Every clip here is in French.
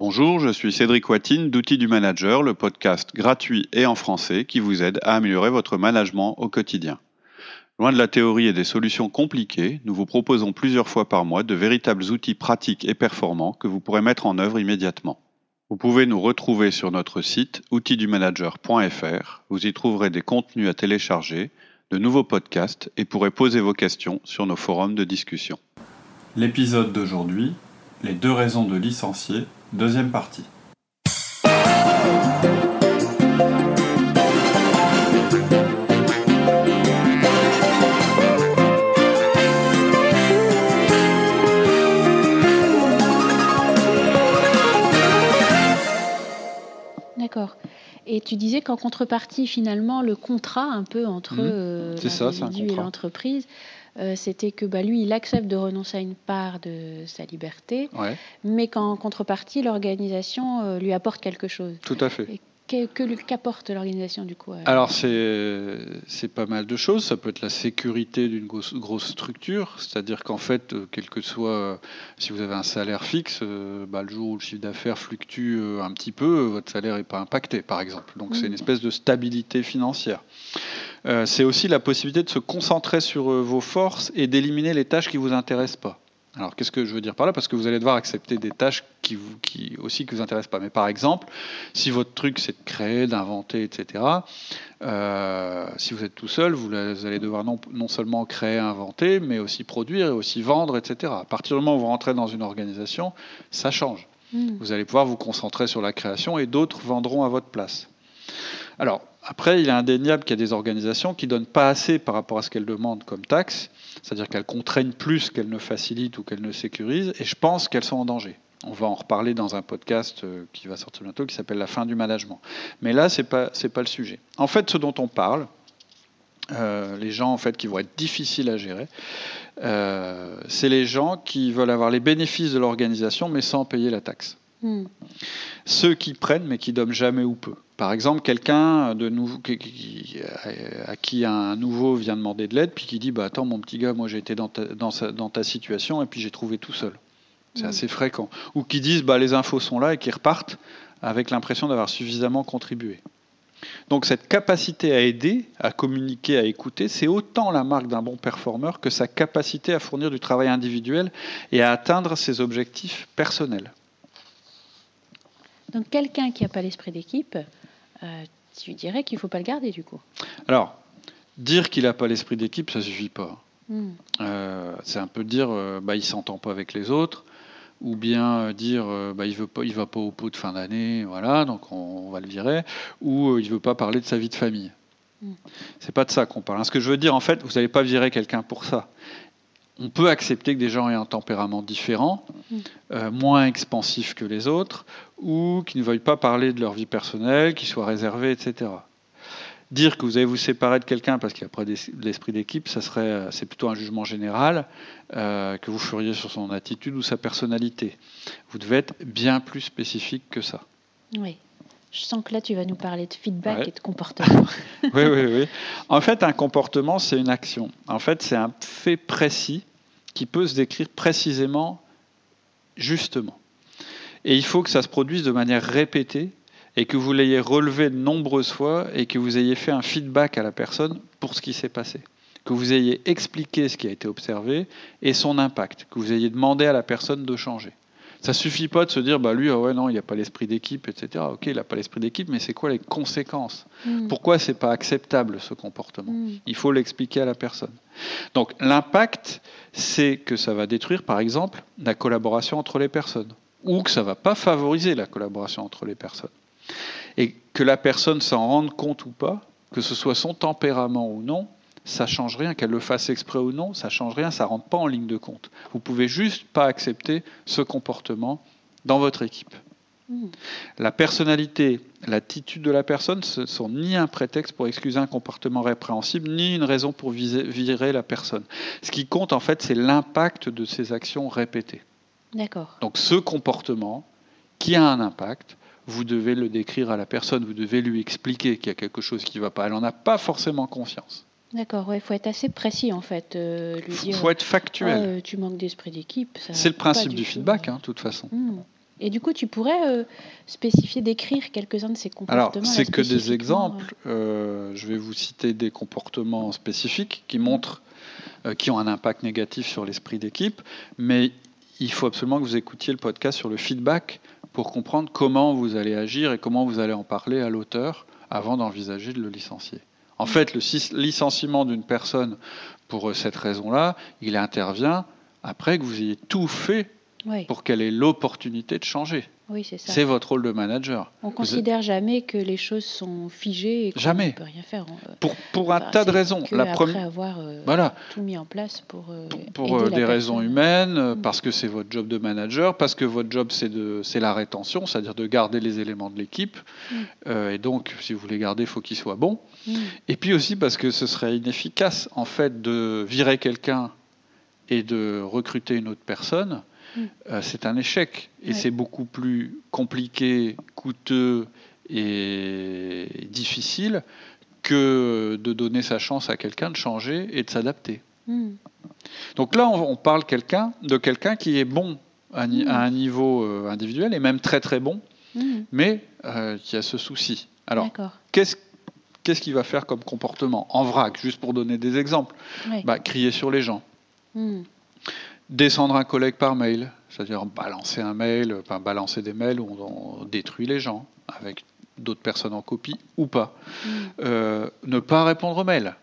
Bonjour, je suis Cédric Watine d'Outils du Manager, le podcast gratuit et en français qui vous aide à améliorer votre management au quotidien. Loin de la théorie et des solutions compliquées, nous vous proposons plusieurs fois par mois de véritables outils pratiques et performants que vous pourrez mettre en œuvre immédiatement. Vous pouvez nous retrouver sur notre site outildumanager.fr. Vous y trouverez des contenus à télécharger, de nouveaux podcasts et pourrez poser vos questions sur nos forums de discussion. L'épisode d'aujourd'hui, les deux raisons de licencier Deuxième partie. D'accord. Et tu disais qu'en contrepartie, finalement, le contrat un peu entre mmh. euh, l'individu et l'entreprise, euh, c'était que bah, lui, il accepte de renoncer à une part de sa liberté, mais qu'en contrepartie, l'organisation euh, lui apporte quelque chose. Tout à fait. Qu'apporte l'organisation du coup Alors c'est pas mal de choses. Ça peut être la sécurité d'une grosse, structure, c'est-à-dire qu'en fait, euh, quel que soit, si vous avez un salaire fixe, bah, le jour où le chiffre d'affaires fluctue un petit peu, votre salaire n'est pas impacté, par exemple. Donc c'est une mmh. espèce de stabilité financière. Euh, c'est aussi la possibilité de se concentrer sur euh, vos forces et d'éliminer les tâches qui ne vous intéressent pas. Alors, qu'est-ce que je veux dire par là? Parce que vous allez devoir accepter des tâches qui, vous, qui aussi qui vous intéressent pas. Mais par exemple, si votre truc c'est de créer, d'inventer, etc. Euh, si vous êtes tout seul, vous, allez devoir non, non, seulement créer, inventer, mais aussi produire et aussi vendre, etc. À partir du moment où vous rentrez dans une organisation, ça change. Hmm. Vous allez pouvoir vous concentrer sur la création et d'autres vendront à votre place. Alors, après, il est indéniable qu'il y a des organisations qui ne donnent pas assez par rapport à ce qu'elles demandent comme taxes, c'est-à-dire qu'elles contraignent plus qu'elles ne facilitent ou qu'elles ne sécurisent, et je pense qu'elles sont en danger. On va en reparler dans un podcast euh, qui va sortir bientôt qui s'appelle La fin du management. Mais là, ce n'est pas, le sujet. En fait, ce dont on parle, euh, les gens en fait qui vont être difficiles à gérer, euh, c'est les gens qui veulent avoir les bénéfices de l'organisation mais sans payer la taxe. Hmm. Ceux qui prennent mais qui donnent jamais ou peu. Par exemple, quelqu'un de nouveau à qui un nouveau vient demander de l'aide, puis qui dit bah attends mon petit gars, moi j'ai été dans ta, dans, ta situation et puis j'ai trouvé tout seul. C'est hmm. assez fréquent. Ou qui disent bah les infos sont là et qui repartent avec l'impression d'avoir suffisamment contribué. Donc cette capacité à aider, à communiquer, à écouter, c'est autant la marque d'un bon performeur que sa capacité à fournir du travail individuel et à atteindre ses objectifs personnels. Donc quelqu'un qui n'a pas l'esprit d'équipe, euh, tu dirais qu'il ne faut pas le garder du coup. Alors, dire qu'il n'a pas l'esprit d'équipe, ça ne suffit pas. Hmm. Euh, c'est un peu dire euh, bah, il ne s'entend pas avec les autres, ou bien dire bah, il ne va pas au pot de fin d'année, voilà, donc on, va le virer, ou il ne veut pas parler de sa vie de famille. Hmm. C'est pas de ça qu'on parle. Ce que je veux dire, en fait, vous n'allez pas virer quelqu'un pour ça on peut accepter que des gens aient un tempérament différent, mm. euh, moins expansif que les autres, ou qui ne veuillent pas parler de leur vie personnelle, qui soient réservés, etc. Dire que vous allez vous séparer de quelqu'un parce qu'il a pas l'esprit d'équipe, ça serait, euh, c'est plutôt un jugement général euh, que vous feriez sur son attitude ou sa personnalité. Vous devez être bien plus spécifique que ça. Oui. Je sens que là, tu vas nous parler de feedback et de comportement. oui, oui, oui. En fait, un comportement, c'est une action. En fait, c'est un fait précis qui peut se décrire précisément, justement. Et il faut que ça se produise de manière répétée et que vous l'ayez relevé de nombreuses fois et que vous ayez fait un feedback à la personne pour ce qui s'est passé. Que vous ayez expliqué ce qui a été observé et son impact. Que vous ayez demandé à la personne de changer. Ça suffit pas de se dire, bah lui, ah ouais, non, il n'y a pas l'esprit d'équipe, etc. Ok, il n'a pas l'esprit d'équipe, mais c'est quoi les conséquences? Hmm. Pourquoi c'est pas acceptable ce comportement? Hmm. Il faut l'expliquer à la personne. Donc l'impact, c'est que ça va détruire, par exemple, la collaboration entre les personnes, ou que ça va pas favoriser la collaboration entre les personnes, et que la personne s'en rende compte ou pas, que ce soit son tempérament ou non, ça change rien, qu'elle le fasse exprès ou non, ça change rien, ça rentre pas en ligne de compte. Vous pouvez juste pas accepter ce comportement dans votre équipe. Hmm. La personnalité, l'attitude de la personne, ce sont ni un prétexte pour excuser un comportement répréhensible, ni une raison pour virer la personne. Ce qui compte en fait, c'est l'impact de ces actions répétées. D'accord. Donc ce comportement qui a un impact, vous devez le décrire à la personne, vous devez lui expliquer qu'il y a quelque chose qui ne va pas. Elle n'en a pas forcément conscience. D'accord, il faut être assez précis en fait. Euh, Il faut être factuel. Oh, tu manques d'esprit d'équipe. C'est le principe du feedback, hein, de toute façon. Hmm. Et du coup, tu pourrais euh, spécifier, décrire quelques-uns de ces comportements Alors, c'est que des exemples. Euh, je vais vous citer des comportements spécifiques qui montrent, euh, qui ont un impact négatif sur l'esprit d'équipe, mais il faut absolument que vous écoutiez le podcast sur le feedback pour comprendre comment vous allez agir et comment vous allez en parler à l'auteur avant d'envisager de le licencier. En fait, le licenciement d'une personne pour cette raison-là, il intervient après que vous ayez tout fait pour qu'elle ait l'opportunité de changer. Oui, c'est ça. C'est votre rôle de manager. On ne considère jamais que les choses sont figées et qu'on ne peut rien faire. Pour, pour un tas de raisons. La première, après avoir euh, voilà. tout mis en place pour. Euh, pour euh, des raisons humaines, mm. parce que c'est votre job de manager, parce que votre job c'est de c'est la rétention, c'est-à-dire de garder les éléments de l'équipe. Mm. et donc, si vous les gardez, il faut qu'ils soient bons. Mm. Et puis aussi parce que ce serait inefficace en fait de virer quelqu'un et de recruter une autre personne euh, c'est un échec. Et c'est beaucoup plus compliqué, coûteux et difficile que de donner sa chance à quelqu'un de changer et de s'adapter. Hmm. Donc là, on, parle quelqu'un, de quelqu'un qui est bon à, hmm. un niveau euh, individuel et même très très bon, hmm. mais euh, qui a ce souci. Alors, qu'est-ce qu'est-ce qu'il va faire comme comportement En vrac, juste pour donner des exemples? Bah, crier sur les gens descendre un collègue par mail, c'est-à-dire balancer un mail, enfin balancer des mails où on, détruit les gens avec d'autres personnes en copie ou pas. Mm. Euh, ne pas répondre aux mails.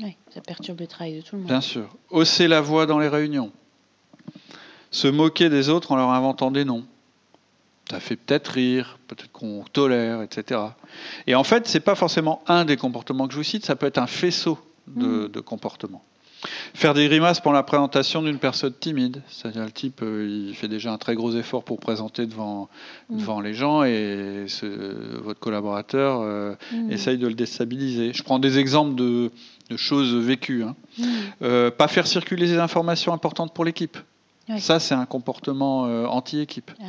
Oui, ça perturbe le travail de tout le monde. Bien sûr. Hausser la voix dans les réunions. Se moquer des autres en leur inventant des noms. Ça fait peut-être rire, peut-être qu'on tolère, etc. Et en fait, ce n'est pas forcément un des comportements que je vous cite, ça peut être un faisceau de, mm. de comportements. Faire des grimaces pour la présentation d'une personne timide, c'est-à-dire le type, euh, il fait déjà un très gros effort pour présenter devant, mm. devant les gens et votre collaborateur euh, mm. essaye de le déstabiliser. Je prends des exemples de, choses vécues. Hein. Mm. Euh, pas faire circuler des informations importantes pour l'équipe. Ça, c'est un comportement anti-équipe. Ah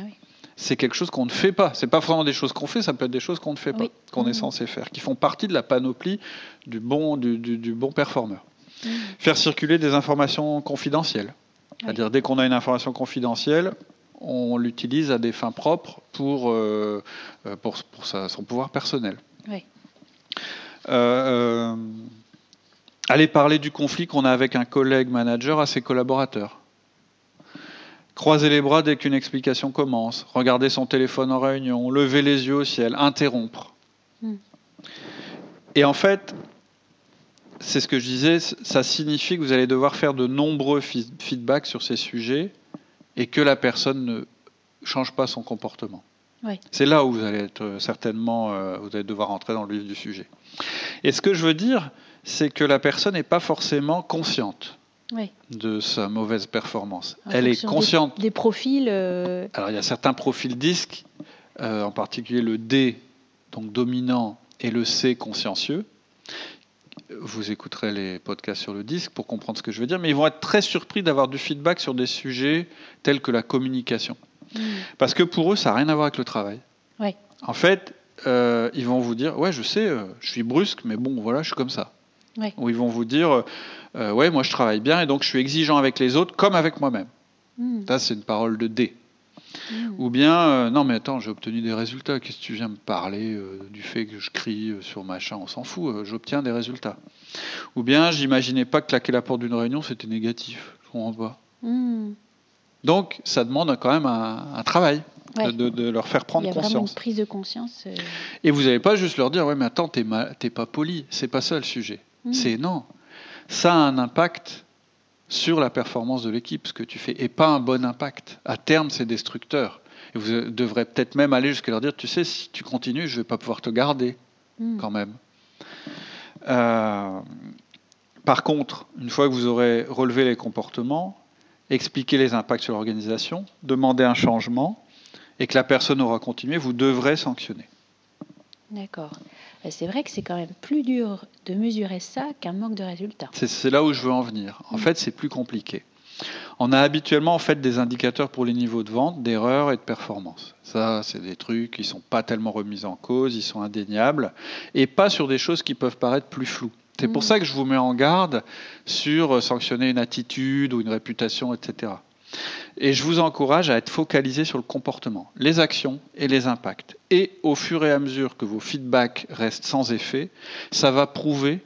c'est quelque chose qu'on ne fait pas. C'est pas forcément des choses qu'on fait, ça peut être des choses qu'on ne fait pas, qu'on est censé faire, qui font partie de la panoplie du bon, du, du bon performeur. Mm. Faire circuler des informations confidentielles. C'est-à-dire, dès qu'on a une information confidentielle, on l'utilise à des fins propres pour, euh, euh, pour, son pouvoir personnel. Euh, aller parler du conflit qu'on a avec un collègue manager à ses collaborateurs. Croiser les bras dès qu'une explication commence. Regarder son téléphone en réunion. Lever les yeux au ciel. Interrompre. Mm. Et en fait, c'est ce que je disais, ça signifie que vous allez devoir faire de nombreux feedbacks sur ces sujets et que la personne ne change pas son comportement. C'est là où vous allez être euh, certainement, euh, vous allez devoir entrer dans le vif du sujet. Et ce que je veux dire, c'est que la personne n'est pas forcément consciente de sa mauvaise performance. Elle est consciente. Des, profils. Euh, Alors il y a certains profils disques, en particulier le D, donc dominant, et le C consciencieux, vous écouterez les podcasts sur le disque pour comprendre ce que je veux dire, mais ils vont être très surpris d'avoir du feedback sur des sujets tels que la communication. Mm. Parce que pour eux, ça n'a rien à voir avec le travail. En fait, euh, ils vont vous dire, ouais, je sais, euh, je suis brusque, mais bon, voilà, je suis comme ça. Ou ils vont vous dire, euh, ouais, moi je travaille bien et donc je suis exigeant avec les autres comme avec moi-même. Mm. Ça, c'est une parole de D. Mm. Ou bien, euh, non mais attends, j'ai obtenu des résultats, qu'est-ce que tu viens me parler euh, du fait que je crie euh, sur machin, on s'en fout, j'obtiens des résultats. Ou bien, j'imaginais pas que claquer la porte d'une réunion, c'était négatif, je comprends pas. Mm. Donc, ça demande quand même un, travail. De, leur faire prendre conscience. Il y a une prise de conscience. Et vous n'allez pas juste leur dire, ouais mais attends, t'es, t'es pas poli, c'est pas ça le sujet. Mm. C'est non. Ça a un impact sur la performance de l'équipe, ce que tu fais, et pas un bon impact. À terme, c'est destructeur. Et vous devrez peut-être même aller jusqu'à leur dire, tu sais, si tu continues, je ne vais pas pouvoir te garder, hmm. quand même. Euh, par contre, une fois que vous aurez relevé les comportements, expliqué les impacts sur l'organisation, demandé un changement, et que la personne aura continué, vous devrez sanctionner. D'accord. C'est vrai que c'est quand même plus dur de mesurer ça qu'un manque de résultats. C'est là où je veux en venir. En mm. fait, c'est plus compliqué. On a habituellement en fait des indicateurs pour les niveaux de vente, d'erreur et de performance. Ça, c'est des trucs qui sont pas tellement remis en cause, ils sont indéniables, et pas sur des choses qui peuvent paraître plus floues. C'est pour mm. ça que je vous mets en garde sur sanctionner une attitude ou une réputation, etc. Et je vous encourage à être focalisé sur le comportement, les actions et les impacts. Et au fur et à mesure que vos feedbacks restent sans effet, ça va prouver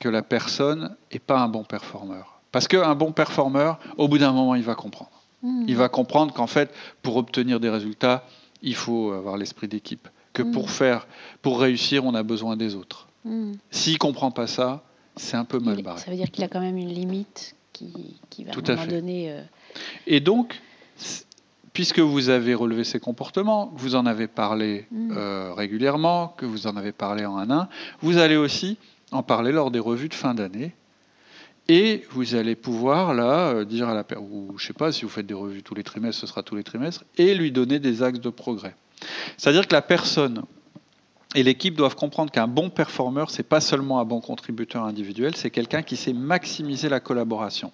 que la personne n'est pas un bon performeur. Parce qu'un bon performeur, au bout d'un moment, il va comprendre. Hmm. Il va comprendre qu'en fait, pour obtenir des résultats, il faut avoir l'esprit d'équipe. Que pour hmm. faire, pour réussir, on a besoin des autres. Hmm. S'il ne comprend pas ça, c'est un peu mal barré. Ça veut dire qu'il a quand même une limite qui, va Tout à, un donné. Euh, Et donc, puisque vous avez relevé ces comportements, que vous en avez parlé euh, régulièrement, que vous en avez parlé en un an, vous allez aussi en parler lors des revues de fin d'année. Et vous allez pouvoir là euh, dire à la ou je sais pas si vous faites des revues tous les trimestres, ce sera tous les trimestres, et lui donner des axes de progrès. C'est-à-dire que la personne et l'équipe doivent comprendre qu'un bon performeur, c'est pas seulement un bon contributeur individuel, c'est quelqu'un qui sait maximiser la collaboration.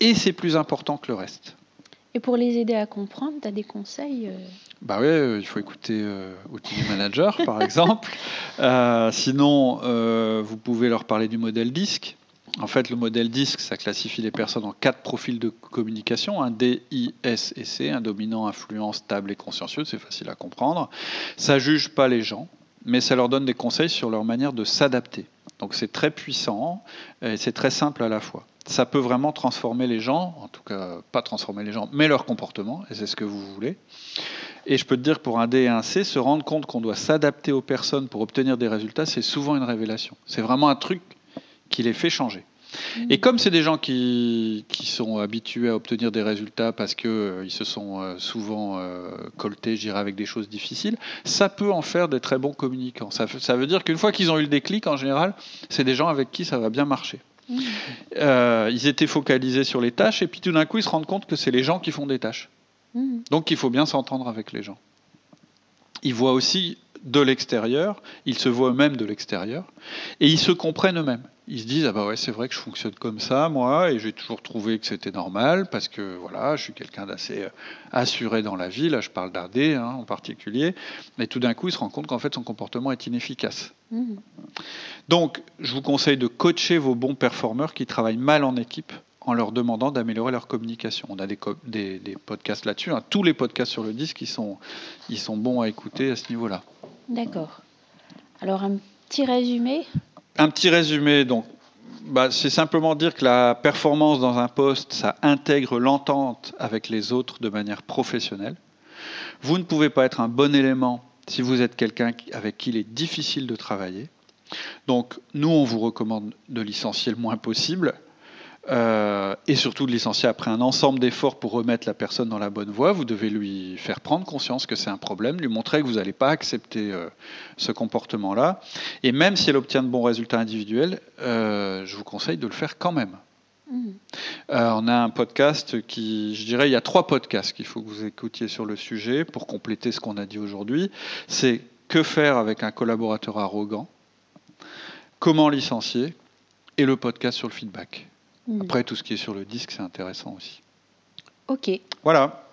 Et c'est plus important que le reste. Et pour les aider à comprendre, tu as des conseils euh Bah oui, euh, il faut écouter euh, Outil Manager, par exemple. sinon, vous pouvez leur parler du modèle DISC. En fait, le modèle DISC, ça classifie les personnes en quatre profils de communication, un D, I, S et C, un dominant, influent, stable et consciencieux, c'est facile à comprendre. Ça juge pas les gens, mais ça leur donne des conseils sur leur manière de s'adapter. Donc c'est très puissant et c'est très simple à la fois ça peut vraiment transformer les gens, en tout cas pas transformer les gens, mais leur comportement, et c'est ce que vous voulez. Et je peux te dire pour un D et un C, se rendre compte qu'on doit s'adapter aux personnes pour obtenir des résultats, c'est souvent une révélation. C'est vraiment un truc qui les fait changer. Mmh. Et comme c'est des gens qui, qui, sont habitués à obtenir des résultats parce qu'ils euh, se sont euh, souvent euh, coltés, je dirais, avec des choses difficiles, ça peut en faire des très bons communicants. Ça, ça veut dire qu'une fois qu'ils ont eu le déclic, en général, c'est des gens avec qui ça va bien marcher. Euh, ils étaient focalisés sur les tâches et puis tout d'un coup ils se rendent compte que c'est les gens qui font des tâches. Mm. Donc il faut bien s'entendre avec les gens. Ils voient aussi de l'extérieur, ils se voient eux-mêmes de l'extérieur et ils se comprennent eux-mêmes ils se disent ah bah ouais c'est vrai que je fonctionne comme ça moi et j'ai toujours trouvé que c'était normal parce que voilà je suis quelqu'un d'assez euh, assuré dans la vie. Là je parle d'Ardé hein, en particulier. Mais tout d'un coup il se rend compte qu'en fait son comportement est inefficace. Mmh. donc je vous conseille de coacher vos bons performeurs qui travaillent mal en équipe en leur demandant d'améliorer leur communication. On a des, des, podcasts là-dessus hein. tous les podcasts sur le disque ils sont ils sont bons à écouter à ce niveau là d'accord. Alors un petit résumé? Un petit résumé, donc, bah, c'est simplement dire que la performance dans un poste, ça intègre l'entente avec les autres de manière professionnelle. Vous ne pouvez pas être un bon élément si vous êtes quelqu'un avec qui il est difficile de travailler. Donc, nous, on vous recommande de licencier le moins possible. Euh, et surtout de licencier après un ensemble d'efforts pour remettre la personne dans la bonne voie. Vous devez lui faire prendre conscience que c'est un problème, lui montrer que vous n'allez pas accepter euh, ce comportement-là. Et même si elle obtient de bons résultats individuels, euh, je vous conseille de le faire quand même. Mmh. on a un podcast qui, je dirais, il y a trois podcasts qu'il faut que vous écoutiez sur le sujet pour compléter ce qu'on a dit aujourd'hui. C'est que faire avec un collaborateur arrogant, comment licencier, et le podcast sur le feedback. Mm. Après, tout ce qui est sur le disque, c'est intéressant aussi. Ok. Voilà.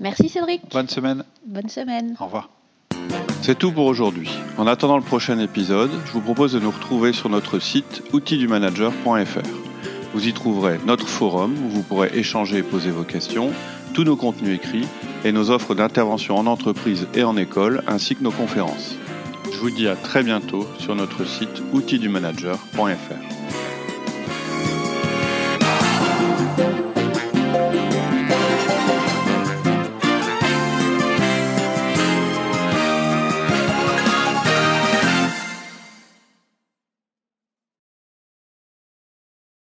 Merci Cédric. Bonne semaine. Bonne semaine. Au revoir. C'est tout pour aujourd'hui. En attendant le prochain épisode, je vous propose de nous retrouver sur notre site outildumanager.fr. Vous y trouverez notre forum où vous pourrez échanger et poser vos questions, tous nos contenus écrits et nos offres d'intervention en entreprise et en école, ainsi que nos conférences. Je vous dis à très bientôt sur notre site outildumanager.fr.